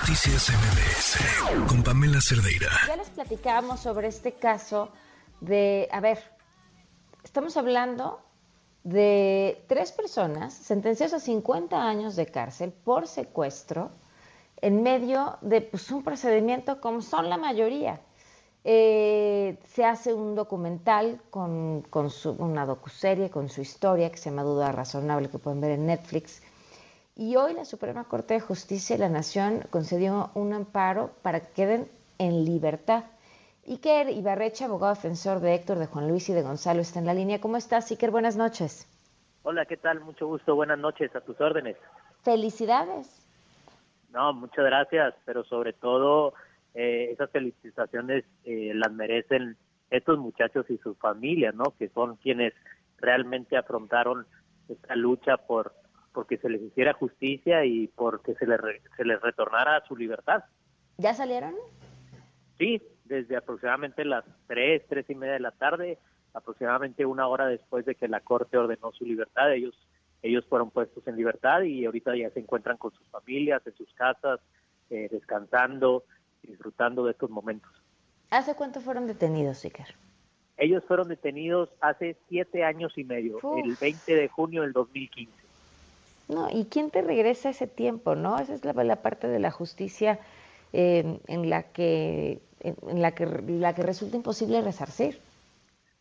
Noticias MBS con Pamela Cerdeira. Ya les platicábamos sobre este caso de, a ver, estamos hablando de tres personas sentenciadas a 50 años de cárcel por secuestro en medio de pues, un procedimiento como son la mayoría. Eh, se hace un documental con, con su, una docuserie con su historia que se llama Duda Razonable que pueden ver en Netflix y hoy la Suprema Corte de Justicia de la Nación concedió un amparo para que queden en libertad. Iker Ibarrecha, abogado defensor de Héctor, de Juan Luis y de Gonzalo, está en la línea. ¿Cómo estás, Iker? Buenas noches. Hola, ¿qué tal? Mucho gusto. Buenas noches. A tus órdenes. Felicidades. No, muchas gracias, pero sobre todo eh, esas felicitaciones eh, las merecen estos muchachos y sus familias, ¿no? Que son quienes realmente afrontaron esta lucha por porque se les hiciera justicia y porque se les, se les retornara su libertad. ¿Ya salieron? Sí, desde aproximadamente las tres, tres y media de la tarde, aproximadamente una hora después de que la Corte ordenó su libertad, ellos, ellos fueron puestos en libertad y ahorita ya se encuentran con sus familias, en sus casas, eh, descansando, disfrutando de estos momentos. ¿Hace cuánto fueron detenidos, Iker? Ellos fueron detenidos hace siete años y medio, el 20 de junio del 2015. No, ¿y quién te regresa ese tiempo, no? Esa es la, parte de la justicia eh, en la que en la que la que resulta imposible resarcir.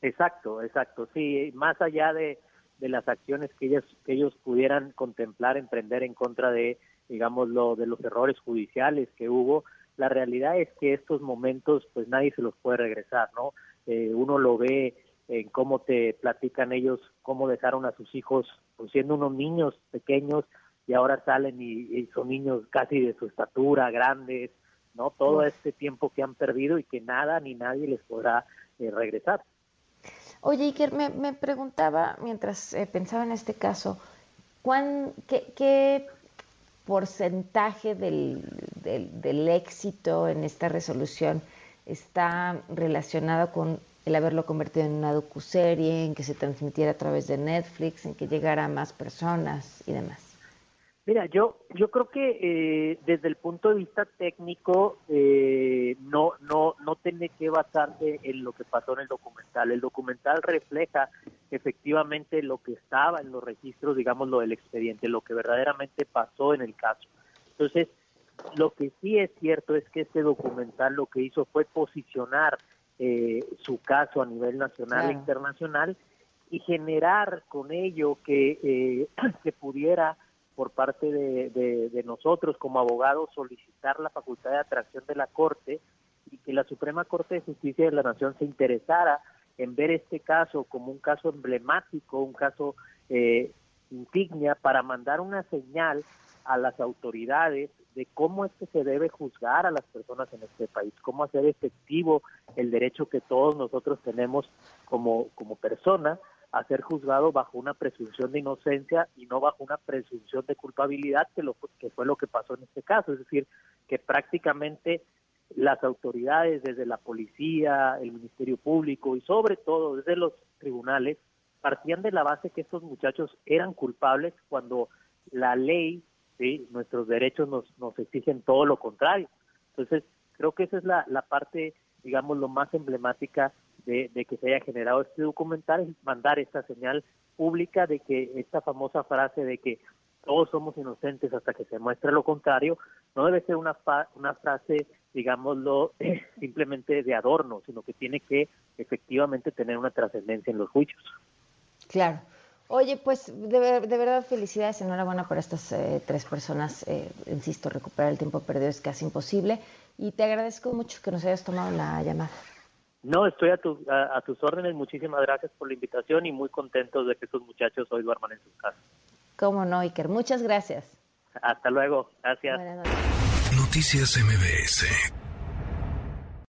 Exacto, exacto. Sí, más allá de, de las acciones que ellos que ellos pudieran contemplar, emprender en contra de, digamos, lo, de los errores judiciales que hubo, la realidad es que estos momentos, pues nadie se los puede regresar, ¿no? Eh, uno lo ve en cómo te platican ellos cómo dejaron a sus hijos pues, siendo unos niños pequeños y ahora salen y, son niños casi de su estatura, grandes, ¿no? Todo este tiempo que han perdido y que nada ni nadie les podrá eh, regresar. Oye, Iker, me, me preguntaba mientras eh, pensaba en este caso, ¿cuán, qué, qué porcentaje del, del, del éxito en esta resolución está relacionado con el haberlo convertido en una docuserie, en que se transmitiera a través de Netflix, en que llegara a más personas y demás? Mira, yo yo creo que eh, desde el punto de vista técnico eh, no no no tiene que basarse en lo que pasó en el documental. El documental refleja efectivamente lo que estaba en los registros, digamos, lo del expediente, lo que verdaderamente pasó en el caso. Entonces, lo que sí es cierto es que este documental lo que hizo fue posicionar eh, su caso a nivel nacional e internacional y generar con ello que eh, se pudiera por parte de, nosotros como abogados solicitar la facultad de atracción de la Corte y que la Suprema Corte de Justicia de la Nación se interesara en ver este caso como un caso emblemático, un caso eh, insignia para mandar una señal a las autoridades de cómo es que se debe juzgar a las personas en este país, cómo hacer efectivo el derecho que todos nosotros tenemos como, como personas a ser juzgado bajo una presunción de inocencia y no bajo una presunción de culpabilidad, que, lo, que fue lo que pasó en este caso. Es decir, que prácticamente las autoridades, desde la policía, el Ministerio Público y sobre todo desde los tribunales, partían de la base que estos muchachos eran culpables cuando la ley ¿sí? Nuestros derechos nos, nos exigen todo lo contrario. Entonces, creo que esa es la, la parte, digamos, lo más emblemática de, de, que se haya generado este documental, es mandar esta señal pública de que esta famosa frase de que todos somos inocentes hasta que se muestre lo contrario, no debe ser una, una frase, digámoslo, simplemente de adorno, sino que tiene que efectivamente tener una trascendencia en los juicios. Claro. Oye, pues de, verdad felicidades, enhorabuena por estas eh, tres personas. Eh, insisto, recuperar el tiempo perdido es casi imposible y te agradezco mucho que nos hayas tomado la llamada. No, estoy a, a, tus órdenes. Muchísimas gracias por la invitación y muy contentos de que estos muchachos hoy duerman en sus casas. Cómo no, Iker. Muchas gracias. Hasta luego. Gracias. Noticias MBS.